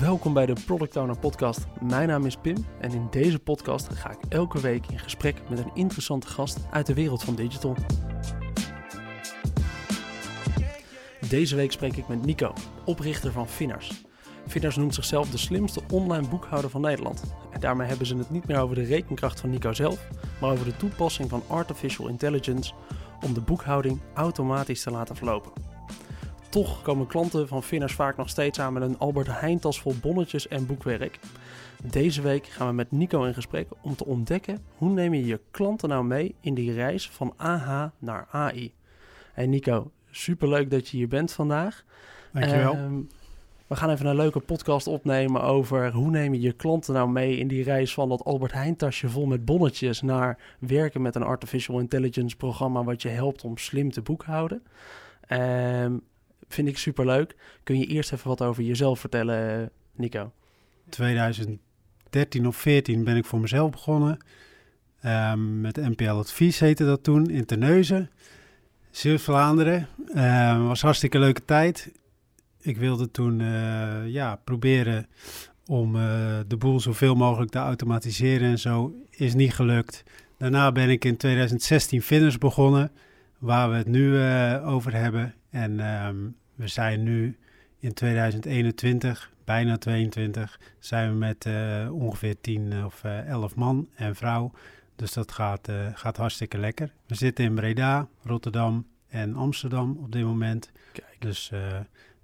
Welkom bij de Product Owner Podcast. Mijn naam is Pim en in deze podcast ga ik elke week in gesprek met een interessante gast uit de wereld van digital. Deze week spreek ik met Nico, oprichter van Finners. Finners noemt zichzelf de slimste online boekhouder van Nederland. En daarmee hebben ze het niet meer over de rekenkracht van Nico zelf, maar over de toepassing van artificial intelligence om de boekhouding automatisch te laten verlopen. Toch komen klanten van Finners vaak nog steeds aan met een Albert Heijn tas vol bonnetjes en boekwerk. Deze week gaan we met Nico in gesprek om te ontdekken hoe neem je je klanten nou mee in die reis van AH naar AI. Hey Nico, superleuk dat je hier bent vandaag. Dankjewel. Ehm, we gaan even een leuke podcast opnemen over hoe neem je je klanten nou mee in die reis van dat Albert Heijn tasje vol met bonnetjes naar werken met een artificial intelligence programma wat je helpt om slim te boekhouden. Ehm, vind ik superleuk. Kun je eerst even wat over jezelf vertellen, Nico? 2013 of 14 ben ik voor mezelf begonnen. Ehm, met NPL Advies heette dat toen, in Terneuzen. Zeeuws-Vlaanderen. Ehm, was hartstikke leuke tijd. Ik wilde toen eh, ja, proberen om eh, de boel zoveel mogelijk te automatiseren en zo. Is niet gelukt. Daarna ben ik in 2016 Finners begonnen, waar we het nu over hebben. En ehm, we zijn nu in 2021, bijna 22, zijn we met uh, ongeveer 10 of uh, 11 man en vrouw. Dus dat gaat, gaat hartstikke lekker. We zitten in Breda, Rotterdam en Amsterdam op dit moment. Kijk. Dus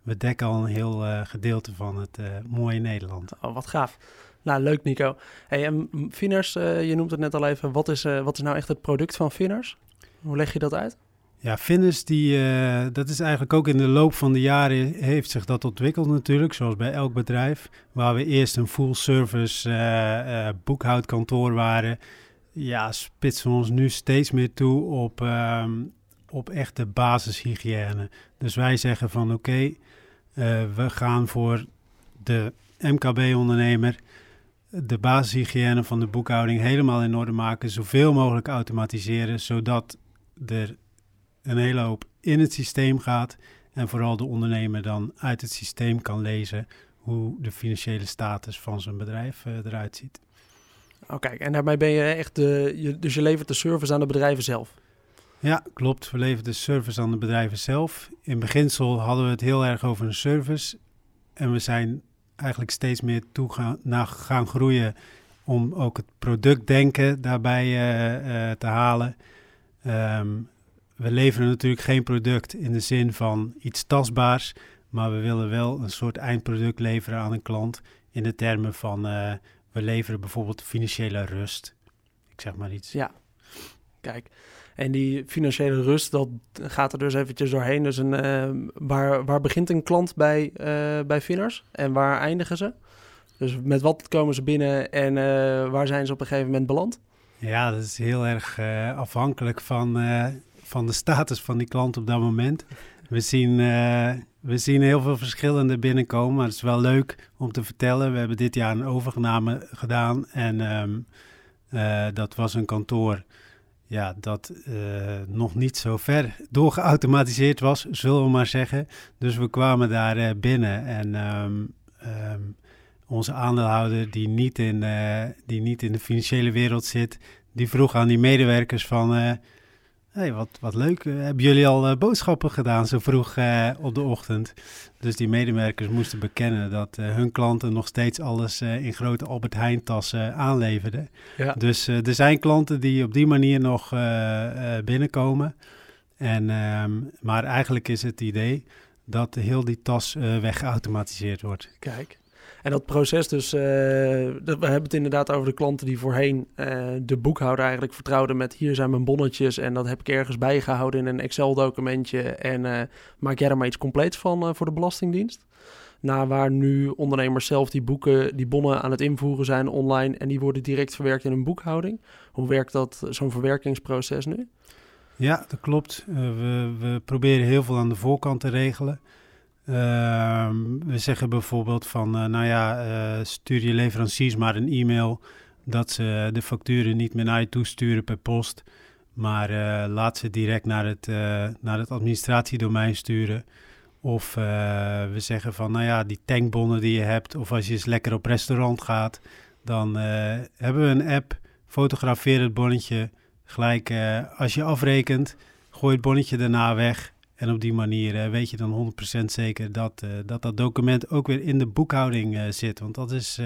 we dekken al een heel uh, gedeelte van het uh, mooie Nederland. Oh, wat gaaf. Nou, leuk Nico. Hey, en Finners, je noemt het net al even. Wat is, wat is nou echt het product van Finners? Hoe leg je dat uit? Ja, Finners, die, uh, dat is eigenlijk ook in de loop van de jaren heeft zich dat ontwikkeld natuurlijk, zoals bij elk bedrijf. Waar we eerst een full service uh, uh, boekhoudkantoor waren, ja, spitsen we ons nu steeds meer toe op, um, op echte basishygiëne. Dus wij zeggen van oké, we gaan voor de MKB-ondernemer de basishygiëne van de boekhouding helemaal in orde maken, zoveel mogelijk automatiseren, zodat er een hele hoop in het systeem gaat en vooral de ondernemer dan uit het systeem kan lezen hoe de financiële status van zijn bedrijf uh, eruit ziet. Oké, okay, en daarbij ben je echt de, je, dus je levert de service aan de bedrijven zelf? Ja, klopt. We leveren de service aan de bedrijven zelf. In beginsel hadden we het heel erg over een service en we zijn eigenlijk steeds meer toe gaan, naar gaan groeien om ook het productdenken daarbij uh, uh, te halen. Um, we leveren natuurlijk geen product in de zin van iets tastbaars, maar we willen wel een soort eindproduct leveren aan een klant in de termen van uh, we leveren bijvoorbeeld financiële rust. Ik zeg maar iets. Ja, kijk. En die financiële rust, dat gaat er dus eventjes doorheen. Dus een, uh, waar, waar begint een klant bij, uh, bij Finners en waar eindigen ze? Dus met wat komen ze binnen en waar zijn ze op een gegeven moment beland? Ja, dat is heel erg afhankelijk van van de status van die klant op dat moment. We zien, uh, we zien heel veel verschillende binnenkomen, maar het is wel leuk om te vertellen. We hebben dit jaar een overname gedaan en um, uh, dat was een kantoor ja, dat uh, nog niet zo ver doorgeautomatiseerd was, zullen we maar zeggen. Dus we kwamen daar binnen en um, um, onze aandeelhouder die niet, in, die niet in de financiële wereld zit, die vroeg aan die medewerkers van hey, wat, wat leuk. Uh, hebben jullie al uh, boodschappen gedaan zo vroeg uh, op de ochtend? Dus die medewerkers moesten bekennen dat hun klanten nog steeds alles in grote Albert Heijn tassen aanleverden. Ja. Dus er zijn klanten die op die manier nog binnenkomen. En, um, maar eigenlijk is het idee dat heel die tas weggeautomatiseerd wordt. Kijk. En dat proces dus, uh, we hebben het inderdaad over de klanten die voorheen uh, de boekhouder eigenlijk vertrouwden met hier zijn mijn bonnetjes en dat heb ik ergens bijgehouden in een Excel documentje en uh, maak jij er maar iets compleets van voor de Belastingdienst. Naar waar nu ondernemers zelf die boeken, die bonnen aan het invoeren zijn online en die worden direct verwerkt in een boekhouding. Hoe werkt dat, zo'n verwerkingsproces nu? Ja, dat klopt. we, we proberen heel veel aan de voorkant te regelen. Uh, we zeggen bijvoorbeeld van, uh, nou ja, uh, stuur je leveranciers maar een e-mail dat ze de facturen niet meer naar je toesturen per post, maar uh, laat ze direct naar het, naar het administratiedomein sturen. Of we zeggen van, nou ja, die tankbonnen die je hebt, of als je eens lekker op restaurant gaat, dan hebben we een app, fotografeer het bonnetje, gelijk als je afrekent, gooi het bonnetje daarna weg en op die manier uh, weet je dan 100% zeker dat, uh, dat dat document ook weer in de boekhouding uh, zit. Want dat is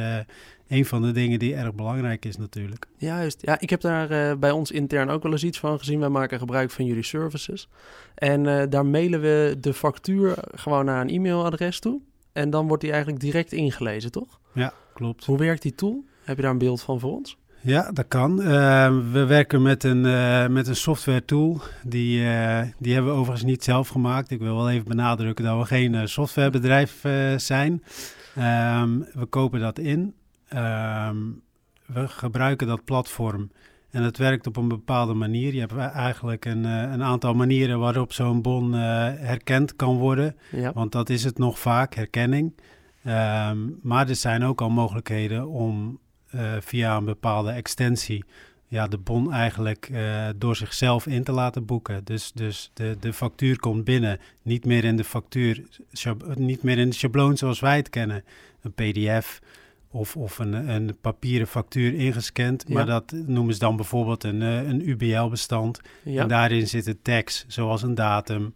een van de dingen die erg belangrijk is natuurlijk. Juist. Ja, ik heb daar bij ons intern ook wel eens iets van gezien. Wij maken gebruik van jullie services. En daar mailen we de factuur gewoon naar een e-mailadres toe. En dan wordt die eigenlijk direct ingelezen, toch? Ja, klopt. Hoe werkt die tool? Heb je daar een beeld van voor ons? Ja, dat kan. Uh, we werken met een, uh, met een software tool. Die, uh, die hebben we overigens niet zelf gemaakt. Ik wil wel even benadrukken dat we geen softwarebedrijf zijn. Um, we kopen dat in. Um, we gebruiken dat platform. En het werkt op een bepaalde manier. Je hebt eigenlijk een, een aantal manieren waarop zo'n bon herkend kan worden. Ja. Want dat is het nog vaak, herkenning. Um, maar er zijn ook al mogelijkheden om via een bepaalde extensie ja, de bon eigenlijk uh, door zichzelf in te laten boeken. Dus, dus de, de factuur komt binnen, niet meer in de factuur, niet meer in de schabloon zoals wij het kennen. Een pdf of, of een, een papieren factuur ingescand. Ja. Maar dat noemen ze dan bijvoorbeeld een, uh, een UBL-bestand. Ja. En daarin zitten tags, zoals een datum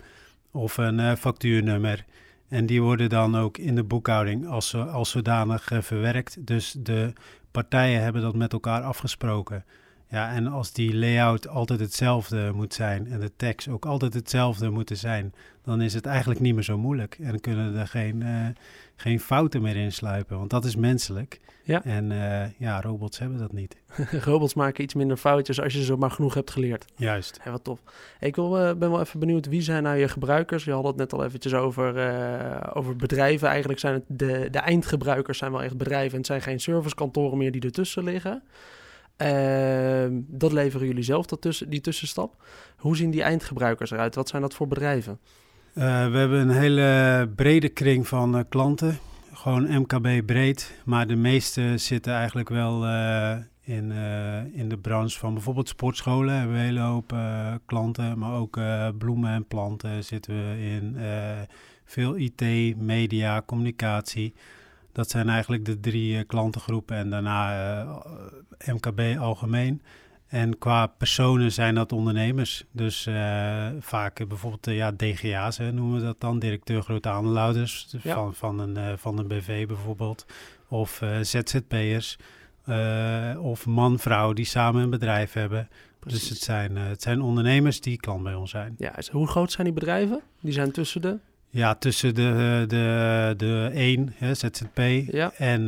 of een uh, factuurnummer. En die worden dan ook in de boekhouding als, als zodanig uh, verwerkt. Dus de partijen hebben dat met elkaar afgesproken. Ja, en als die layout altijd hetzelfde moet zijn en de tekst ook altijd hetzelfde moeten zijn, dan is het eigenlijk niet meer zo moeilijk. En dan kunnen er geen, uh, geen fouten meer insluipen, want dat is menselijk. Ja. En uh, ja, robots hebben dat niet. robots maken iets minder foutjes als je ze maar genoeg hebt geleerd. Juist. Ja, wat tof. Ik wil, uh, ben wel even benieuwd, wie zijn nou je gebruikers? Je had het net al eventjes over, over bedrijven. Eigenlijk zijn het de, de eindgebruikers zijn wel echt bedrijven en het zijn geen servicekantoren meer die ertussen liggen. Uh, dat leveren jullie zelf, dat tussen, die tussenstap. Hoe zien die eindgebruikers eruit? Wat zijn dat voor bedrijven? Uh, we hebben een hele brede kring van uh, klanten. Gewoon MKB breed. Maar de meeste zitten eigenlijk wel eh, in, in de branche van bijvoorbeeld sportscholen. Hebben we een hele hoop klanten. Maar ook bloemen en planten zitten we in. veel IT, media, communicatie. Dat zijn eigenlijk de drie uh, klantengroepen en daarna uh, MKB algemeen. En qua personen zijn dat ondernemers. Dus uh, vaak bijvoorbeeld ja, DGA's hè, noemen we dat dan, directeur grote aandeelhouders ja. van, van, een, van een BV bijvoorbeeld. Of ZZP'ers. of man-vrouw die samen een bedrijf hebben. Precies. Dus het zijn, het zijn ondernemers die klant bij ons zijn. Ja, hoe groot zijn die bedrijven? Die zijn tussen de ja, tussen de, de, de 1, hè, ZZP, ja. en uh,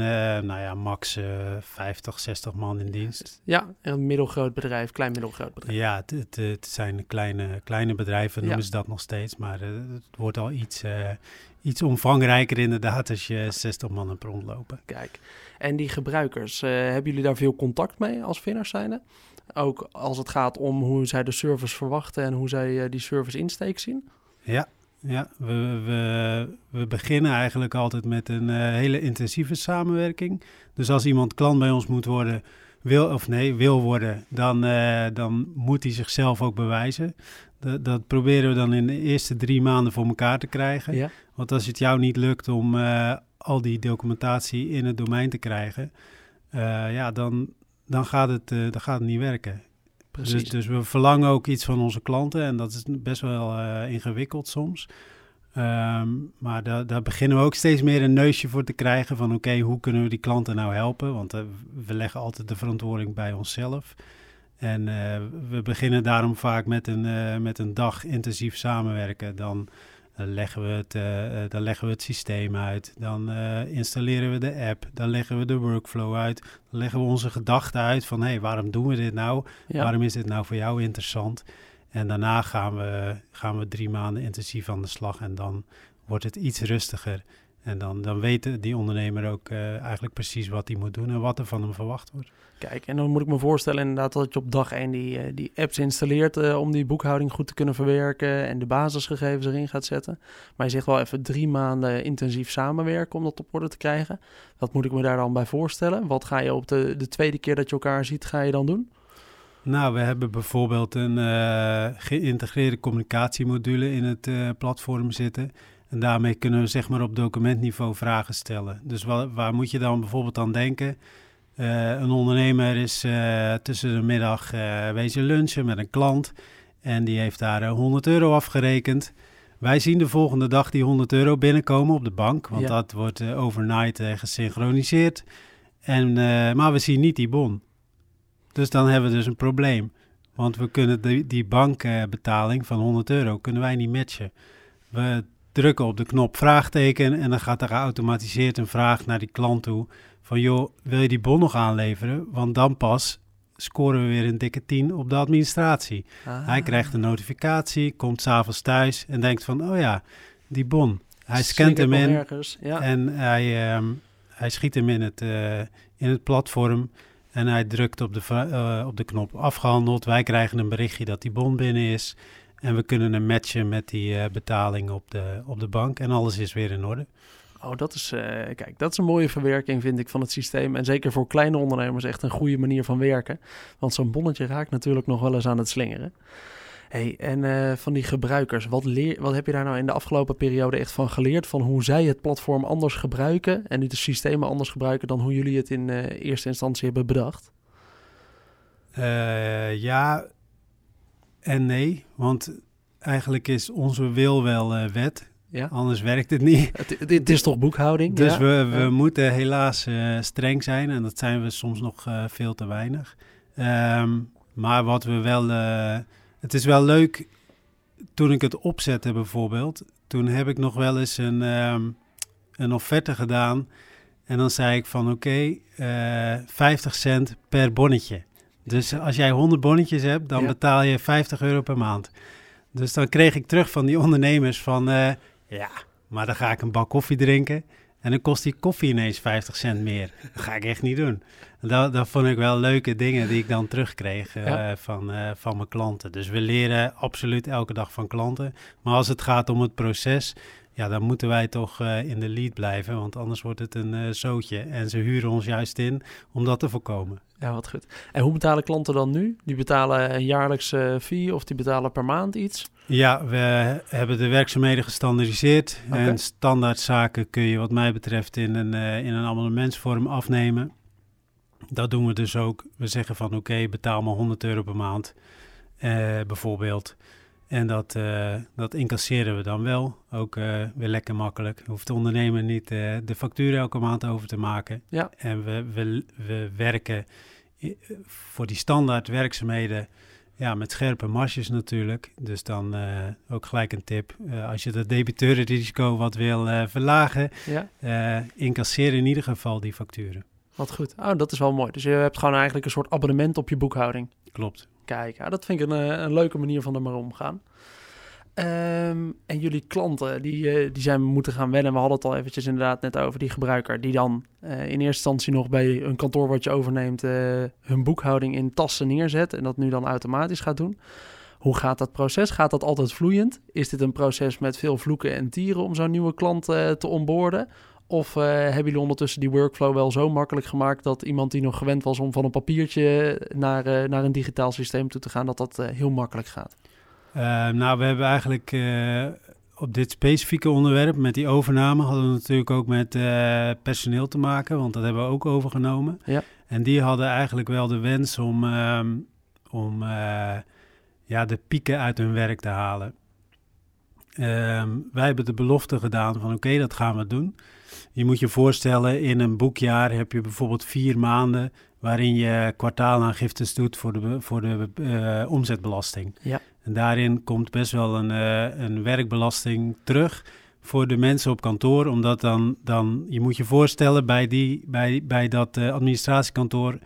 nou ja, max uh, 50, 60 man in dienst. Ja, een middelgroot bedrijf, klein middelgroot bedrijf. Ja, het, het, het zijn kleine, kleine bedrijven, noemen ze dat nog steeds. Maar uh, het wordt al iets, uh, iets omvangrijker inderdaad als je 60 man hebt rondlopen. Kijk, en die gebruikers, hebben jullie daar veel contact mee als vinners zijnde? Ook als het gaat om hoe zij de service verwachten en hoe zij die service insteek zien? Ja, ja, we, we, we beginnen eigenlijk altijd met een uh, hele intensieve samenwerking. Dus als iemand klant bij ons moet worden, wil of nee, wil worden, dan, uh, dan moet hij zichzelf ook bewijzen. Dat, dat, proberen we dan in de eerste drie maanden voor elkaar te krijgen. Ja. Want als het jou niet lukt om uh, al die documentatie in het domein te krijgen, ja, dan, dan, gaat het, dan gaat het niet werken. Dus, dus, we verlangen ook iets van onze klanten en dat is best wel uh, ingewikkeld soms. Um, maar da daar beginnen we ook steeds meer een neusje voor te krijgen van oké, hoe kunnen we die klanten nou helpen? Want uh, we leggen altijd de verantwoording bij onszelf. En uh, we beginnen daarom vaak met een, met een dag intensief samenwerken. Dan dan leggen we het, uh, dan leggen we het systeem uit. Dan uh, installeren we de app. Dan leggen we de workflow uit. Dan leggen we onze gedachten uit van... hé, hey, waarom doen we dit nou? Waarom is dit nou voor jou interessant? En daarna gaan we, gaan we drie maanden intensief aan de slag. En dan wordt het iets rustiger. En dan, dan weet die ondernemer ook uh, eigenlijk precies wat hij moet doen... en wat er van hem verwacht wordt. Kijk, en dan moet ik me voorstellen inderdaad dat je op dag 1 die, eh, die apps installeert uh, om die boekhouding goed te kunnen verwerken en de basisgegevens erin gaat zetten. Maar je zegt wel even drie maanden intensief samenwerken om dat op orde te krijgen. Wat moet ik me daar dan bij voorstellen? Wat ga je op de, de tweede keer dat je elkaar ziet, ga je dan doen? Nou, we hebben bijvoorbeeld een geïntegreerde communicatiemodule in het platform zitten. En daarmee kunnen we zeg maar op documentniveau vragen stellen. Dus waar, waar moet je dan bijvoorbeeld aan denken? Uh, een ondernemer is uh, tussen de middag uh, wezen lunchen met een klant en die heeft daar 100 euro afgerekend. Wij zien de volgende dag die 100 euro binnenkomen op de bank, want ja. dat wordt overnight gesynchroniseerd. En, maar we zien niet die bon. Dus dan hebben we dus een probleem. Want we kunnen die, die bankbetaling van 100 euro kunnen wij niet matchen. We drukken op de knop vraagteken en dan gaat er geautomatiseerd een vraag naar die klant toe van joh, wil je die bon nog aanleveren? Want dan pas scoren we weer een dikke 10 op de administratie. Ah. Hij krijgt een notificatie, komt s'avonds thuis en denkt van oh ja, die bon. Hij scant hem in ja. en hij, um, hij schiet hem in het, uh, in het platform en hij drukt op de, uh, op de knop afgehandeld. Wij krijgen een berichtje dat die bon binnen is. En we kunnen hem matchen met die uh, betaling op de, op de bank. En alles is weer in orde. Oh, dat is, uh, kijk, dat is een mooie verwerking, vind ik, van het systeem. En zeker voor kleine ondernemers echt een goede manier van werken. Want zo'n bonnetje raakt natuurlijk nog wel eens aan het slingeren. Hey, en uh, van die gebruikers, wat, leer, wat heb je daar nou in de afgelopen periode echt van geleerd? Van hoe zij het platform anders gebruiken en nu de systemen anders gebruiken dan hoe jullie het in uh, eerste instantie hebben bedacht? Ja en nee, want eigenlijk is onze wil wel wet. Ja? Anders werkt het niet. Het, het is toch boekhouding? Dus we, we moeten helaas streng zijn en dat zijn we soms nog veel te weinig. Um, maar wat we wel het is wel leuk, toen ik het opzette bijvoorbeeld, toen heb ik nog wel eens een, um, een offerte gedaan. En dan zei ik van oké, okay, uh, 50 cent per bonnetje. Dus als jij 100 bonnetjes hebt, dan betaal je 50 euro per maand. Dus dan kreeg ik terug van die ondernemers van uh, ja, maar dan ga ik een bak koffie drinken. En dan kost die koffie ineens 50 cent meer. Dat ga ik echt niet doen. Dat, dat vond ik wel leuke dingen die ik dan terugkreeg uh, van, uh, van mijn klanten. Dus we leren absoluut elke dag van klanten. Maar als het gaat om het proces, ja, dan moeten wij toch uh, in de lead blijven. Want anders wordt het een zootje. En ze huren ons juist in om dat te voorkomen. Ja, wat goed. En hoe betalen klanten dan nu? Die betalen een jaarlijkse fee of die betalen per maand iets? Ja, we hebben de werkzaamheden gestandardiseerd. Okay. En standaardzaken kun je wat mij betreft in een, uh, in een abonnementsvorm afnemen. Dat doen we dus ook. We zeggen van oké, okay, betaal maar 100 euro per maand uh, bijvoorbeeld. En dat, uh, dat incasseren we dan wel. Ook weer lekker makkelijk. Hoeft de ondernemer niet de factuur elke maand over te maken. Ja. En we, we, we werken voor die standaard werkzaamheden ja, met scherpe marges natuurlijk. Dus dan ook gelijk een tip. Als je dat debiteurenrisico wat wil verlagen, ja. incasseer in ieder geval die facturen. Wat goed. Oh, dat is wel mooi. Dus je hebt gewoon eigenlijk een soort abonnement op je boekhouding. Klopt. Kijk, ja, dat vind ik een, een leuke manier van er maar omgaan. Um, en jullie klanten, die, uh, die zijn moeten gaan wennen. We hadden het al eventjes inderdaad net over die gebruiker... die dan uh, in eerste instantie nog bij een kantoor wat je overneemt... Hun boekhouding in tassen neerzet en dat nu dan automatisch gaat doen. Hoe gaat dat proces? Gaat dat altijd vloeiend? Is dit een proces met veel vloeken en tieren om zo'n nieuwe klant te onboorden? Of hebben jullie ondertussen die workflow wel zo makkelijk gemaakt... dat iemand die nog gewend was om van een papiertje naar, naar een digitaal systeem toe te gaan... dat dat heel makkelijk gaat? Uh, nou, we hebben eigenlijk op dit specifieke onderwerp met die overname hadden we natuurlijk ook met personeel te maken, want dat hebben we ook overgenomen. Ja. En die hadden eigenlijk wel de wens om, um, om ja, de pieken uit hun werk te halen. Um, wij hebben de belofte gedaan van oké, okay, dat gaan we doen. Je moet je voorstellen, in een boekjaar heb je bijvoorbeeld vier maanden waarin je kwartaalaangiftes doet voor de, voor de uh, omzetbelasting. Ja. En daarin komt best wel een, uh, een werkbelasting terug voor de mensen op kantoor, omdat dan, dan je moet je voorstellen, bij, die, bij, bij dat uh, administratiekantoor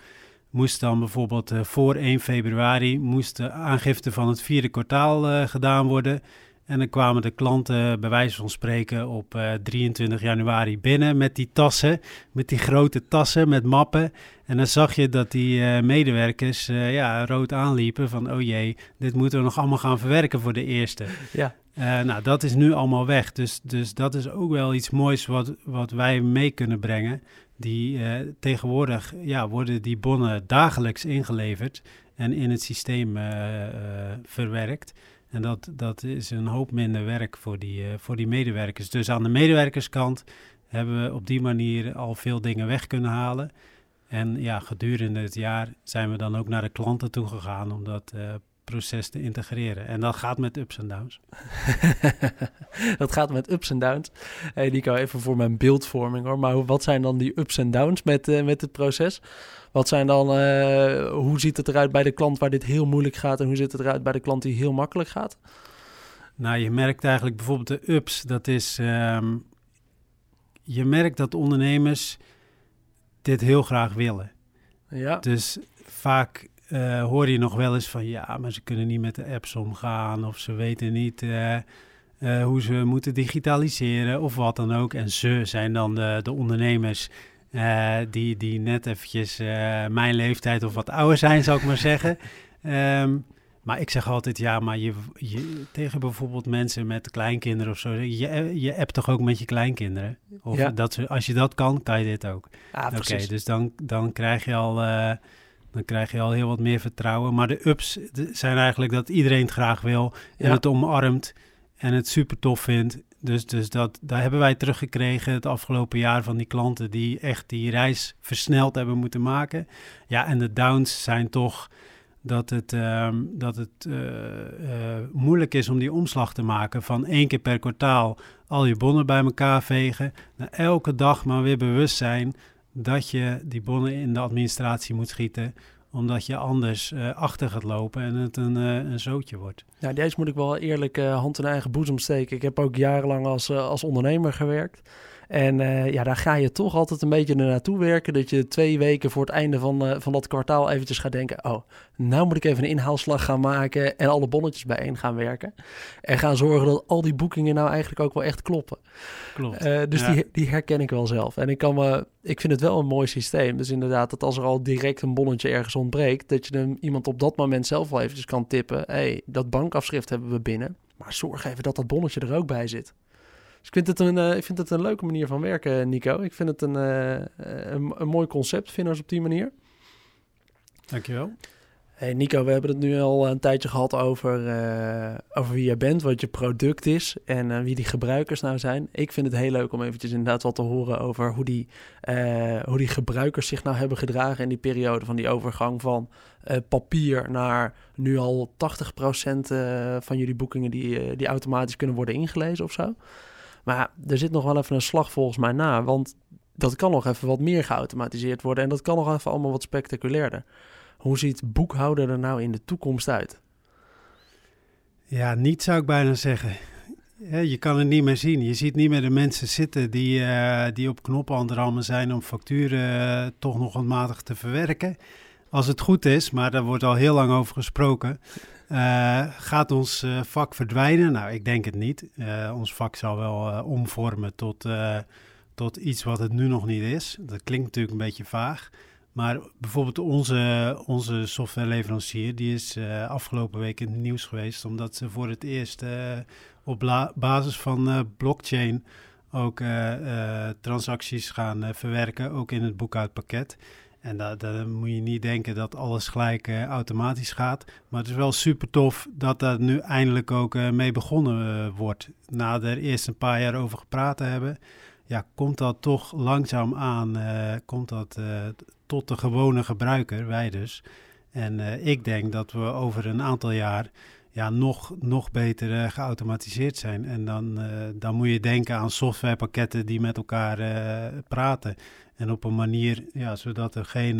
moest dan bijvoorbeeld voor 1 februari moest de aangifte van het vierde kwartaal gedaan worden. En dan kwamen de klanten bij wijze van spreken op uh, 23 januari binnen met die tassen, met die grote tassen met mappen. En dan zag je dat die uh, medewerkers uh, ja, rood aanliepen van oh jee, dit moeten we nog allemaal gaan verwerken voor de eerste. Ja. Nou, dat is nu allemaal weg. Dus, dus dat is ook wel iets moois wat, wat wij mee kunnen brengen. Die tegenwoordig ja, worden die bonnen dagelijks ingeleverd en in het systeem verwerkt. En dat, dat is een hoop minder werk voor die, voor die medewerkers. Dus aan de medewerkerskant hebben we op die manier al veel dingen weg kunnen halen. En ja, gedurende het jaar zijn we dan ook naar de klanten toe gegaan om dat uh, proces te integreren. En dat gaat met ups en downs. dat gaat met ups en downs. Hey Nico, even voor mijn beeldvorming hoor. Maar wat zijn dan die ups en downs met, uh, met het proces? Wat zijn dan, uh, hoe ziet het eruit bij de klant waar dit heel moeilijk gaat en hoe ziet het eruit bij de klant die heel makkelijk gaat? Nou, je merkt eigenlijk bijvoorbeeld de ups, dat is, um, je merkt dat ondernemers dit heel graag willen. Ja. Dus vaak uh, hoor je nog wel eens van ja, maar ze kunnen niet met de apps omgaan of ze weten niet uh, uh, hoe ze moeten digitaliseren of wat dan ook. En ze zijn dan de, de ondernemers die, die net eventjes mijn leeftijd of wat ouder zijn, zou ik maar zeggen. Um, maar ik zeg altijd, ja, maar je, je, tegen bijvoorbeeld mensen met kleinkinderen of zo, je, je appt toch ook met je kleinkinderen? Of ja. dat, als je dat kan, kan je dit ook. Oké, dus dan, dan, krijg je al, uh, dan krijg je al heel wat meer vertrouwen. Maar de ups zijn eigenlijk dat iedereen het graag wil en het omarmt en het super tof vindt. Dus, dus dat, daar hebben wij teruggekregen het afgelopen jaar van die klanten die echt die reis versneld hebben moeten maken. Ja, en de downs zijn toch dat het, uh, dat het uh, uh, moeilijk is om die omslag te maken van één keer per kwartaal al je bonnen bij elkaar vegen. Nou, elke dag maar weer bewust zijn dat je die bonnen in de administratie moet schieten omdat je anders uh, achter gaat lopen en het een, uh, een zootje wordt. Ja, deze moet ik wel eerlijk uh, hand in eigen boezem steken. Ik heb ook jarenlang als, als ondernemer gewerkt. En uh, ja, daar ga je toch altijd een beetje naartoe werken. Dat je twee weken voor het einde van, uh, van dat kwartaal eventjes gaat denken... oh, nou moet ik even een inhaalslag gaan maken en alle bonnetjes bijeen gaan werken. En gaan zorgen dat al die boekingen nou eigenlijk ook wel echt kloppen. Klopt. Uh, dus die, die herken ik wel zelf. En ik, kan me, ik vind het wel een mooi systeem. Dus inderdaad, dat als er al direct een bonnetje ergens ontbreekt... dat je hem iemand op dat moment zelf wel eventjes kan tippen... hé, hey, dat bankafschrift hebben we binnen. Maar zorg even dat dat bonnetje er ook bij zit. Dus ik vind het een, uh, ik vind het een leuke manier van werken, Nico. Ik vind het een, uh, een, een, mooi concept, vinders op die manier. Dankjewel. Hey Nico, we hebben het nu al een tijdje gehad over, uh, over wie jij bent, wat je product is en uh, wie die gebruikers nou zijn. Ik vind het heel leuk om eventjes inderdaad wat te horen over hoe die, uh, hoe die gebruikers zich nou hebben gedragen in die periode van die overgang van papier naar nu al 80% van jullie boekingen die, die automatisch kunnen worden ingelezen of zo. Maar er zit nog wel even een slag volgens mij na. Want dat kan nog even wat meer geautomatiseerd worden. En dat kan nog even allemaal wat spectaculairder. Hoe ziet boekhouden er nou in de toekomst uit? Ja, niet zou ik bijna zeggen. je kan het niet meer zien. Je ziet niet meer de mensen zitten die, uh, die op knoppen aan zijn om facturen uh, toch nog handmatig te verwerken. Als het goed is, maar daar wordt al heel lang over gesproken. Uh, gaat ons uh, vak verdwijnen? Nou, ik denk het niet. Uh, ons vak zal wel omvormen tot, tot iets wat het nu nog niet is. Dat klinkt natuurlijk een beetje vaag. Maar bijvoorbeeld onze, onze softwareleverancier, die is afgelopen week in het nieuws geweest, omdat ze voor het eerst op basis van blockchain ook transacties gaan verwerken, ook in het boekhoudpakket. En dan moet je niet denken dat alles gelijk uh, automatisch gaat. Maar het is wel super tof dat daar nu eindelijk ook uh, mee begonnen uh, wordt. Na er eerst een paar jaar over gepraat te hebben, ja, komt dat toch langzaam aan, komt dat tot de gewone gebruiker, wij dus. En ik denk dat we over een aantal jaar ja, nog, nog beter geautomatiseerd zijn. En dan, dan moet je denken aan softwarepakketten die met elkaar praten. En op een manier, ja, zodat er geen...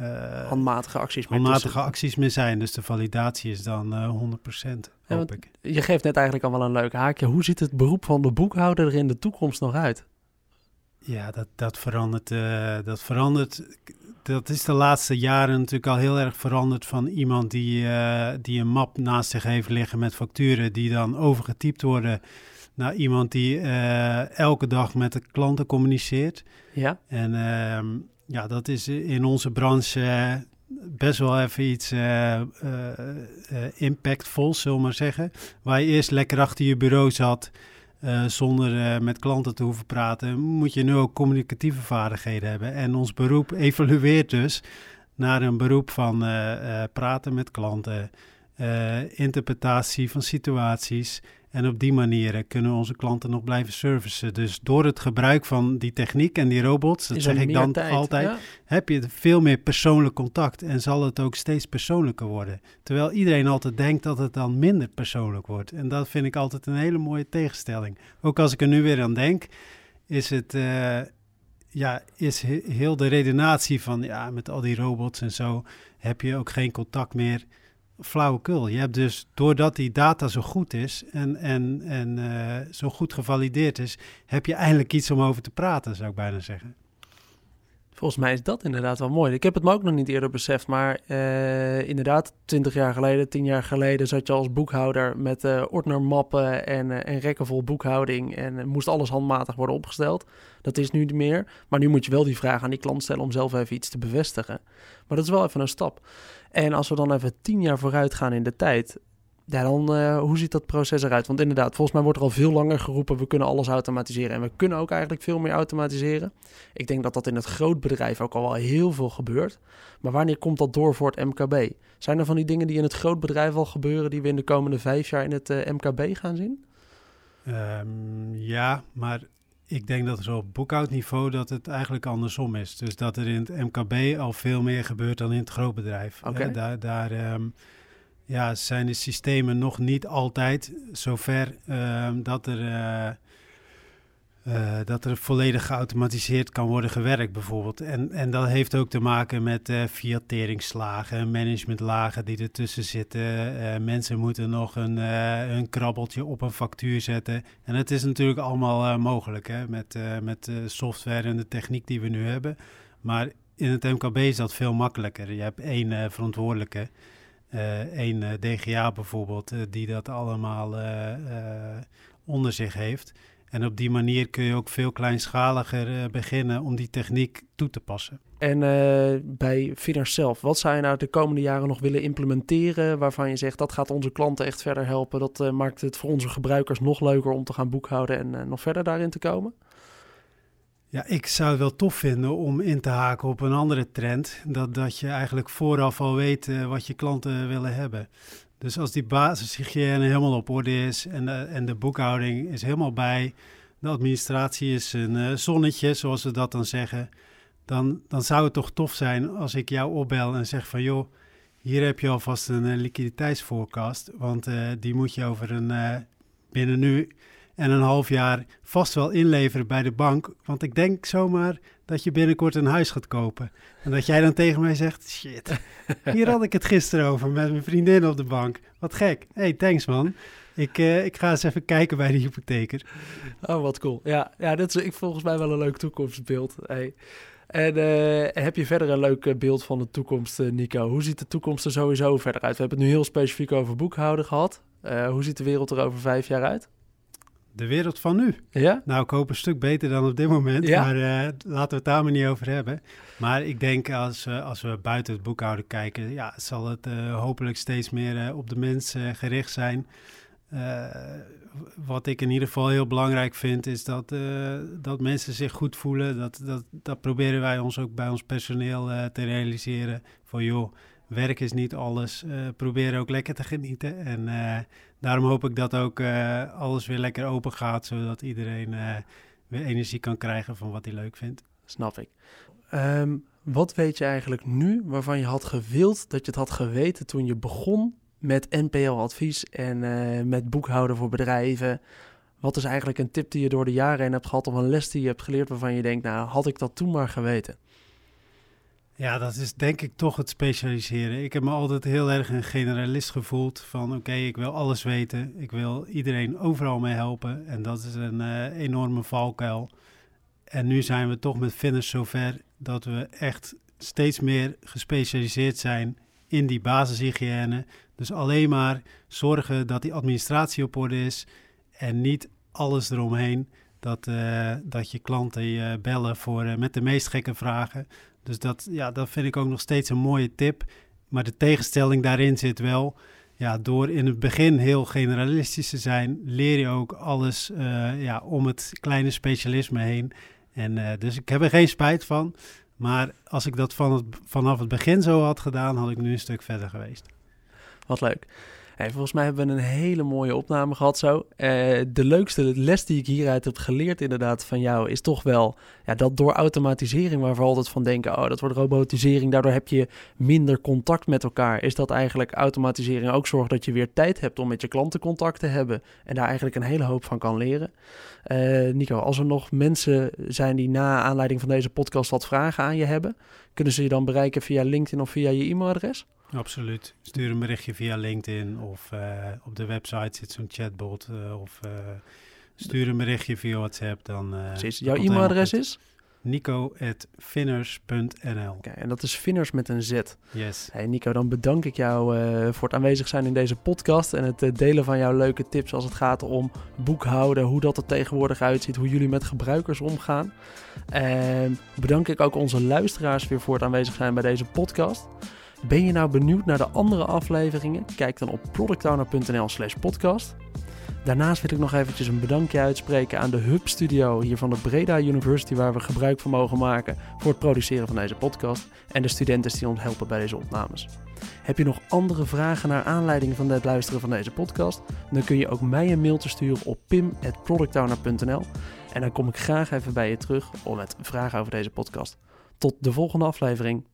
Uh, handmatige acties meer handmatige acties meer zijn. Dus de validatie is dan uh, 100%, hoop ik. Je geeft net eigenlijk al wel een leuk haakje. Hoe ziet het beroep van de boekhouder er in de toekomst nog uit? Ja, dat, dat verandert. Uh, dat verandert. Dat is de laatste jaren natuurlijk al heel erg veranderd van iemand die, die een map naast zich heeft liggen met facturen die dan overgetypt worden naar iemand die uh, elke dag met de klanten communiceert. Ja. En uh, ja, dat is in onze branche uh, best wel even iets uh, impactvol, zullen we maar zeggen. Waar je eerst lekker achter je bureau zat, zonder met klanten te hoeven praten, moet je nu ook communicatieve vaardigheden hebben. En ons beroep evolueert dus naar een beroep van praten met klanten, uh, interpretatie van situaties. En op die manier kunnen onze klanten nog blijven servicen. Dus door het gebruik van die techniek en die robots, dat zeg ik dan altijd, heb je veel meer persoonlijk contact en zal het ook steeds persoonlijker worden. Terwijl iedereen altijd denkt dat het dan minder persoonlijk wordt. En dat vind ik altijd een hele mooie tegenstelling. Ook als ik er nu weer aan denk, is het. Uh, ja, is heel de redenatie van ja, met al die robots en zo heb je ook geen contact meer flauwekul. Je hebt dus, doordat die data zo goed is en, en, en uh, zo goed gevalideerd is, heb je eindelijk iets om over te praten, zou ik bijna zeggen. Volgens mij is dat inderdaad wel mooi. Ik heb het me ook nog niet eerder beseft, maar uh, inderdaad, 20 jaar geleden, 10 jaar geleden zat je als boekhouder met uh, ordnermappen en, uh, en rekken vol boekhouding en moest alles handmatig worden opgesteld. Dat is nu niet meer, maar nu moet je wel die vraag aan die klant stellen om zelf even iets te bevestigen. Maar dat is wel even een stap. En als we dan even 10 jaar vooruit gaan in de tijd, ja, dan uh, hoe ziet dat proces eruit? Want inderdaad, volgens mij wordt er al veel langer geroepen, we kunnen alles automatiseren. En we kunnen ook eigenlijk veel meer automatiseren. Ik denk dat dat in het grootbedrijf ook al wel heel veel gebeurt. Maar wanneer komt dat door voor het MKB? Zijn er van die dingen die in het grootbedrijf al gebeuren, die we in de komende vijf jaar in het uh, MKB gaan zien? Um, ja, maar ik denk dat er op boekhoudniveau dat het eigenlijk andersom is. Dus dat er in het MKB al veel meer gebeurt dan in het grootbedrijf. Okay. daar... daar um, ja, zijn de systemen nog niet altijd zover uh, dat, er, uh, uh, dat er volledig geautomatiseerd kan worden gewerkt, bijvoorbeeld. En, en dat heeft ook te maken met uh, fiateringslagen, managementlagen die ertussen zitten. mensen moeten nog een, een krabbeltje op een factuur zetten. En het is natuurlijk allemaal mogelijk hè, met, met de software en de techniek die we nu hebben. Maar in het MKB is dat veel makkelijker. Je hebt één verantwoordelijke. Eén uh, DGA bijvoorbeeld, uh, die dat allemaal onder zich heeft. En op die manier kun je ook veel kleinschaliger beginnen om die techniek toe te passen. En bij Finars zelf, wat zou je nou de komende jaren nog willen implementeren waarvan je zegt dat gaat onze klanten echt verder helpen? Dat maakt het voor onze gebruikers nog leuker om te gaan boekhouden en nog verder daarin te komen? Ja, ik zou het wel tof vinden om in te haken op een andere trend. Dat, dat je eigenlijk vooraf al weet uh, wat je klanten willen hebben. Dus als die basishygiëne helemaal op orde is en en de boekhouding is helemaal bij, de administratie is een uh, zonnetje, zoals ze dat dan zeggen, dan, dan zou het toch tof zijn als ik jou opbel en zeg van joh, hier heb je alvast een uh, liquiditeitsforecast, want die moet je over een binnen nu en een half jaar vast wel inleveren bij de bank. Want ik denk zomaar dat je binnenkort een huis gaat kopen. En dat jij dan tegen mij zegt: Shit, hier had ik het gisteren over met mijn vriendin op de bank. Wat gek. hey, thanks man. Ik, uh, ik ga eens even kijken bij de hypotheker. Oh, wat cool. Ja, ja dat is ik, volgens mij wel een leuk toekomstbeeld. Hey. En uh, heb je verder een leuk eh, beeld van de toekomst, Nico? Hoe ziet de toekomst er sowieso verder uit? We hebben het nu heel specifiek over boekhouden gehad. Hoe ziet de wereld er over vijf jaar uit? De wereld van nu. Ja? Nou, ik hoop een stuk beter dan op dit moment, ja? maar uh, laten we het daar maar niet over hebben. Maar ik denk als, uh, als we buiten het boekhouden kijken, ja, zal het uh, hopelijk steeds meer op de mens gericht zijn. wat ik in ieder geval heel belangrijk vind, is dat, dat mensen zich goed voelen. Dat, dat, dat proberen wij ons ook bij ons personeel te realiseren. Van joh, werk is niet alles. probeer ook lekker te genieten. En daarom hoop ik dat ook uh, alles weer lekker open gaat, zodat iedereen uh, weer energie kan krijgen van wat hij leuk vindt. Snap ik. Um, wat weet je eigenlijk nu waarvan je had gewild dat je het had geweten toen je begon met NPL-advies en uh, met boekhouden voor bedrijven? Wat is eigenlijk een tip die je door de jaren heen hebt gehad of een les die je hebt geleerd waarvan je denkt, nou had ik dat toen maar geweten? Ja, dat is denk ik toch het specialiseren. Ik heb me altijd heel erg een generalist gevoeld van oké, ik wil alles weten. Ik wil iedereen overal mee helpen en dat is een uh, enorme valkuil. En nu zijn we toch met Finish zover dat we echt steeds meer gespecialiseerd zijn in die basishygiëne. Dus alleen maar zorgen dat die administratie op orde is en niet alles eromheen. Dat, uh, dat je klanten je bellen voor, uh, met de meest gekke vragen. Dus dat, ja, dat vind ik ook nog steeds een mooie tip. Maar de tegenstelling daarin zit wel. Ja, door in het begin heel generalistisch te zijn, leer je ook alles uh, ja, om het kleine specialisme heen. En uh, dus ik heb er geen spijt van. Maar als ik dat van het, vanaf het begin zo had gedaan, had ik nu een stuk verder geweest. Wat leuk. Hey, volgens mij hebben we een hele mooie opname gehad zo. Eh, de leukste les die ik hieruit heb geleerd inderdaad van jou is toch wel ja, dat door automatisering waar we altijd van denken, oh dat wordt robotisering, daardoor heb je minder contact met elkaar. Is dat eigenlijk automatisering ook zorgt dat je weer tijd hebt om met je klanten contact te hebben en daar eigenlijk een hele hoop van kan leren. Uh, Nico, als er nog mensen zijn die na aanleiding van deze podcast wat vragen aan je hebben, kunnen ze je dan bereiken via LinkedIn of via je e-mailadres? Absoluut. Stuur een berichtje via LinkedIn of uh, op de website zit zo'n chatbot uh, of uh, stuur een berichtje via WhatsApp. Dan, Precies. Jouw e-mailadres is? nico.finners.nl okay, En dat is Finners met een Z. Yes. Hey Nico, dan bedank ik jou voor het aanwezig zijn in deze podcast en het delen van jouw leuke tips als het gaat om boekhouden, hoe dat er tegenwoordig uitziet, hoe jullie met gebruikers omgaan. En bedank ik ook onze luisteraars weer voor het aanwezig zijn bij deze podcast. Ben je nou benieuwd naar de andere afleveringen? Kijk dan op productowner.nl slash podcast. Daarnaast wil ik nog eventjes een bedankje uitspreken aan de Hub Studio hier van de Breda University, waar we gebruik van mogen maken voor het produceren van deze podcast. En de studenten die ons helpen bij deze opnames. Heb je nog andere vragen naar aanleiding van het luisteren van deze podcast? Dan kun je ook mij een mailtje sturen op pim.productowner.nl. En dan kom ik graag even bij je terug om met vragen over deze podcast. Tot de volgende aflevering.